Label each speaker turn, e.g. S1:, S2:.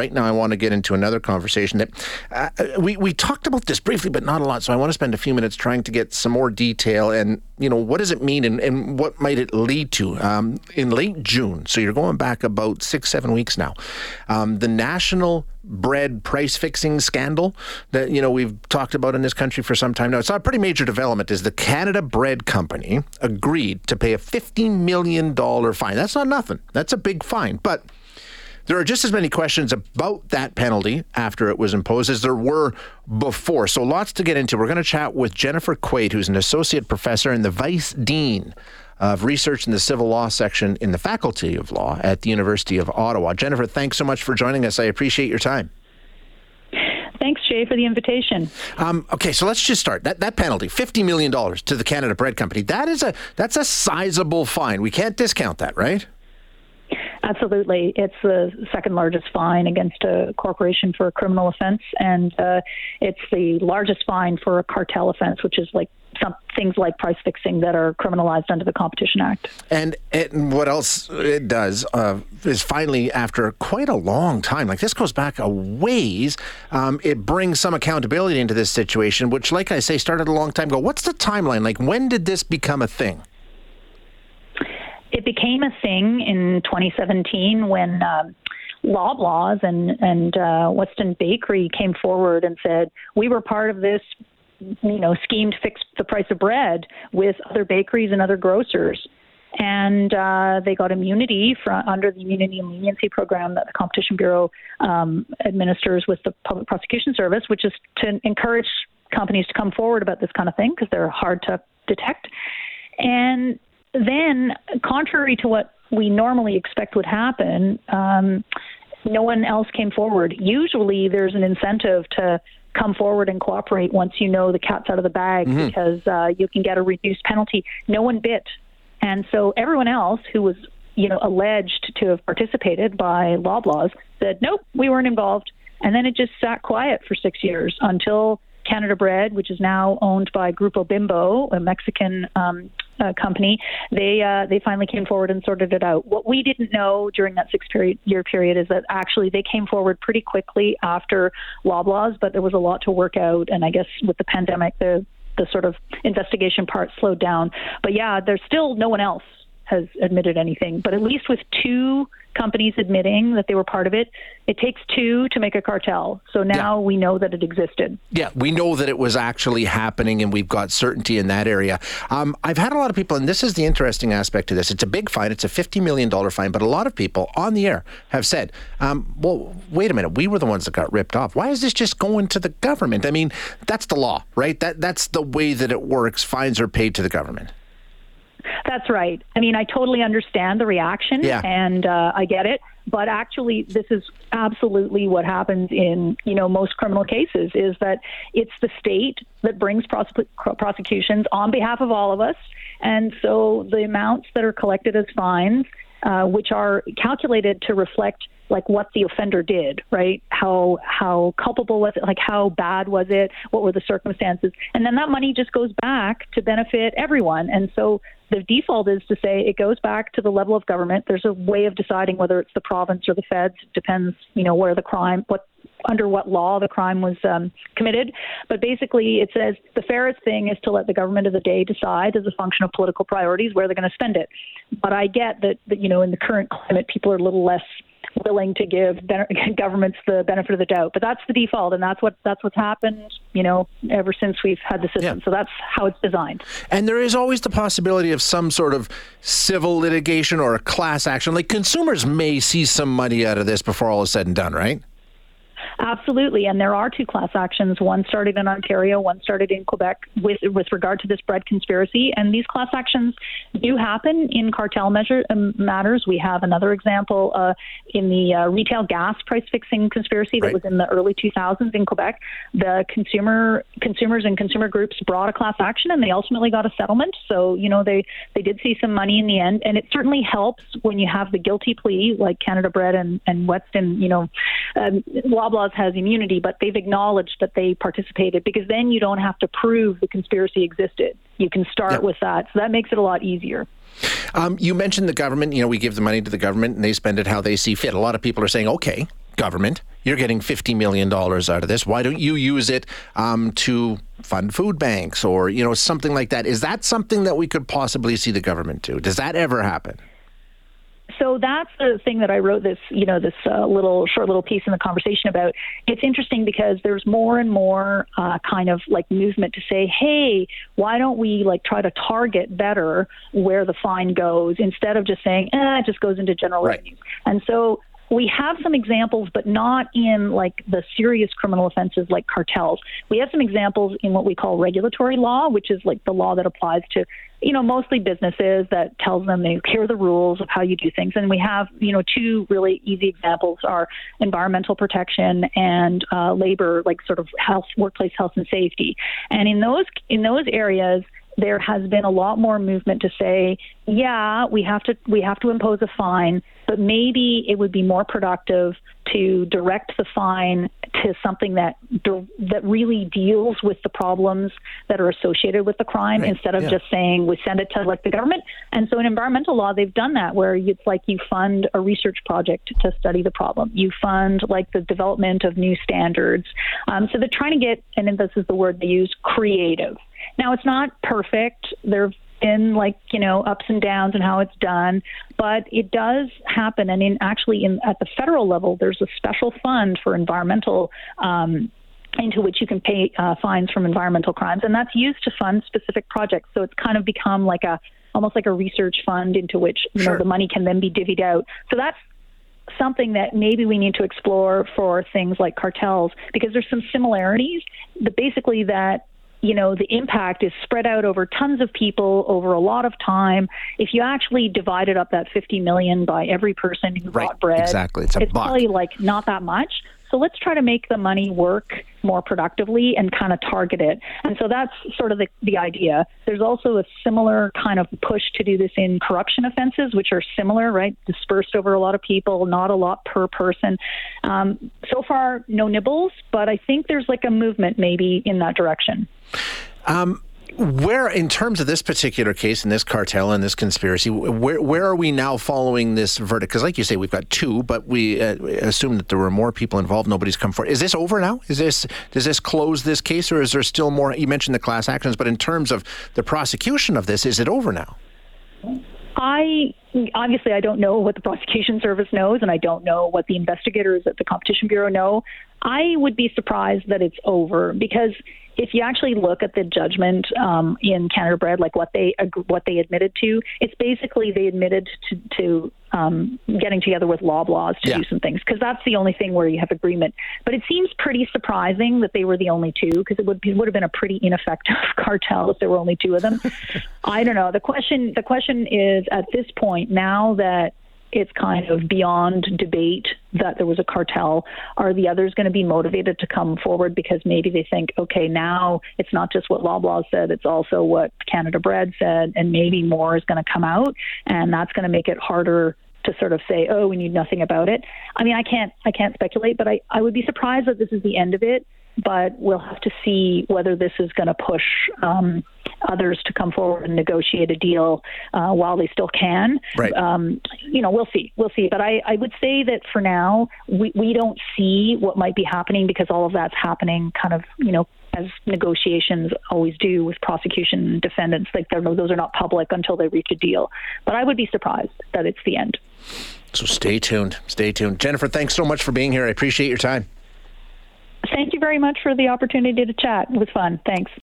S1: right now I want to get into another conversation that uh, we, we talked about this briefly, but not a lot. So I want to spend a few minutes trying to get some more detail and, you know, what does it mean and, and what might it lead to? Um, in late June, so you're going back about six, seven weeks now, um, the national bread price fixing scandal that you know we've talked about in this country for some time now. It's a pretty major development. Is the Canada Bread Company agreed to pay a fifteen million dollar fine? That's not nothing. That's a big fine, but. There are just as many questions about that penalty after it was imposed as there were before. So, lots to get into. We're going to chat with Jennifer Quaid, who's an associate professor and the vice dean of research in the civil law section in the Faculty of Law at the University of Ottawa. Jennifer, thanks so much for joining us. I appreciate your time.
S2: Thanks, Jay, for the invitation.
S1: Um, okay, so let's just start. That that penalty, fifty million dollars to the Canada Bread Company. That is a that's a sizable fine. We can't discount that, right?
S2: Absolutely. It's the second largest fine against a corporation for a criminal offense, and uh, it's the largest fine for a cartel offense, which is like some things like price fixing that are criminalized under the Competition Act.
S1: And, it, what else it does uh, is finally, after quite a long time, like this goes back a ways, um, it brings some accountability into this situation, which, like I say, started a long time ago. What's the timeline? Like, when did this become a thing?
S2: It became a thing in 2017 when. Um, Loblaws and and uh, Weston Bakery came forward and said we were part of this you know, scheme to fix the price of bread with other bakeries and other grocers. And uh, they got immunity from under the immunity and leniency program that the Competition Bureau um, administers with the Public Prosecution Service, which is to encourage companies to come forward about this kind of thing because they're hard to detect. And then, contrary to what we normally expect would happen, um, no one else came forward. Usually, there's an incentive to come forward and cooperate once you know the cat's out of the bag mm-hmm. because uh, you can get a reduced penalty. No one bit, and so everyone else who was you know alleged to have participated by Loblaws said nope, we weren't involved, and then it just sat quiet for six years until Canada Bread, which is now owned by Grupo Bimbo, a Mexican um, uh, company, they uh, they finally came forward and sorted it out. What we didn't know during that six period, year period is that actually they came forward pretty quickly after Loblaws, but there was a lot to work out, and I guess with the pandemic, the the sort of investigation part slowed down. But yeah, there's still no one else has admitted anything, but at least with two companies admitting that they were part of it, it takes two to make a cartel. So now yeah. we know that it existed.
S1: Yeah, we know that it was actually happening and we've got certainty in that area. Um, I've had a lot of people, and this is the interesting aspect to this it's a big fine, it's a $50 million fine, but a lot of people on the air have said, um, well, wait a minute, we were the ones that got ripped off. Why is this just going to the government? I mean, that's the law, right? That That's the way that it works. Fines are paid to the government.
S2: That's right. I mean, I totally understand the reaction, yeah. and uh, I get it. But actually, this is absolutely what happens in you know most criminal cases. Is that it's the state that brings prosec- prosecutions on behalf of all of us, and so the amounts that are collected as fines, uh, which are calculated to reflect like what the offender did, right? How how culpable was it? Like how bad was it? What were the circumstances? And then that money just goes back to benefit everyone. And so the default is to say it goes back to the level of government. There's a way of deciding whether it's the province or the feds. It depends, you know, where the crime, what under what law the crime was um, committed. But basically, it says the fairest thing is to let the government of the day decide, as a function of political priorities, where they're going to spend it. But I get that, that you know, in the current climate, people are a little less willing to give governments the benefit of the doubt. But that's the default, and that's what that's what's happened. You know, ever since we've had the system. Yeah. So that's how it's designed.
S1: And there is always the possibility of some sort of civil litigation or a class action. Like consumers may see some money out of this before all is said and done, right?
S2: Absolutely, and there are two class actions. One started in Ontario, one started in Quebec with with regard to this bread conspiracy. And these class actions do happen in cartel measure um, matters. We have another example uh, in the uh, retail gas price fixing conspiracy that right. was in the early 2000s in Quebec. The consumer consumers and consumer groups brought a class action, and they ultimately got a settlement. So you know they they did see some money in the end, and it certainly helps when you have the guilty plea like Canada Bread and and Weston. You know, um, Has immunity, but they've acknowledged that they participated because then you don't have to prove the conspiracy existed. You can start yep. with that. So that makes it a lot easier.
S1: Um, you mentioned the government. You know, we give the money to the government and they spend it how they see fit. A lot of people are saying, okay, government, you're getting $50 million out of this. Why don't you use it um, to fund food banks or, you know, something like that? Is that something that we could possibly see the government do? Does that ever happen?
S2: So that's the thing that I wrote this, you know, this uh, little short little piece in the conversation about. It's interesting because there's more and more uh, kind of like movement to say, hey, why don't we like try to target better where the fine goes instead of just saying, eh, it just goes into general right. revenues. And so we have some examples, but not in like the serious criminal offenses like cartels. We have some examples in what we call regulatory law, which is like the law that applies to, you know, mostly businesses that tells them they here are the rules of how you do things. And we have, you know, two really easy examples are environmental protection and uh, labor, like sort of health, workplace health and safety. And in those in those areas there has been a lot more movement to say, yeah, we have to we have to impose a fine, but maybe it would be more productive to direct the fine to something that that really deals with the problems that are associated with the crime right. instead of yeah. just saying we send it to like the government. And so in environmental law, they've done that where it's like you fund a research project to study the problem. You fund like the development of new standards. Um, so they're trying to get, and this is the word they use, creative. Now, it's not perfect. There have been like you know ups and downs and how it's done, but it does happen. And in actually in at the federal level, there's a special fund for environmental. Um, into which you can pay uh, fines from environmental crimes, and that's used to fund specific projects. So it's kind of become like a almost like a research fund into which you sure. know the money can then be divvied out. So that's something that maybe we need to explore for things like cartels because there's some similarities. But basically, that you know, the impact is spread out over tons of people over a lot of time. If you actually divided up that 50 million by every person who right, bought bread,
S1: exactly, it's,
S2: it's probably like not that much. So let's try to make the money work more productively and kind of target it. And so that's sort of the, the idea. There's also a similar kind of push to do this in corruption offenses, which are similar, right? Dispersed over a lot of people, not a lot per person. Um, so far, no nibbles, but I think there's like a movement maybe in that direction.
S1: Um, where, in terms of this particular case and this cartel and this conspiracy, where where are we now following this verdict? Because, like you say, we've got two, but we uh, assume that there were more people involved. Nobody's come forward. Is this over now? Is this does this close this case, or is there still more? You mentioned the class actions, but in terms of the prosecution of this, is it over now?
S2: I obviously I don't know what the prosecution service knows, and I don't know what the investigators at the Competition Bureau know. I would be surprised that it's over because if you actually look at the judgment um, in Canada Bread, like what they what they admitted to, it's basically they admitted to, to um, getting together with Loblaws to yeah. do some things because that's the only thing where you have agreement. But it seems pretty surprising that they were the only two because it would be, would have been a pretty ineffective cartel if there were only two of them. I don't know. The question the question is at this point now that it's kind of beyond debate that there was a cartel. Are the others going to be motivated to come forward because maybe they think, okay, now it's not just what Loblaw said, it's also what Canada Bread said, and maybe more is going to come out, and that's going to make it harder to sort of say, oh, we need nothing about it. I mean, I can't, I can't speculate, but I, I would be surprised that this is the end of it. But we'll have to see whether this is going to push um, others to come forward and negotiate a deal uh, while they still can.
S1: Right. Um,
S2: you know, we'll see. We'll see. But I, I would say that for now, we, we don't see what might be happening because all of that's happening kind of, you know, as negotiations always do with prosecution and defendants. Like those are not public until they reach a deal. But I would be surprised that it's the end.
S1: So stay tuned. Stay tuned. Jennifer, thanks so much for being here. I appreciate your time.
S2: Thank you very much for the opportunity to chat. It was fun. Thanks.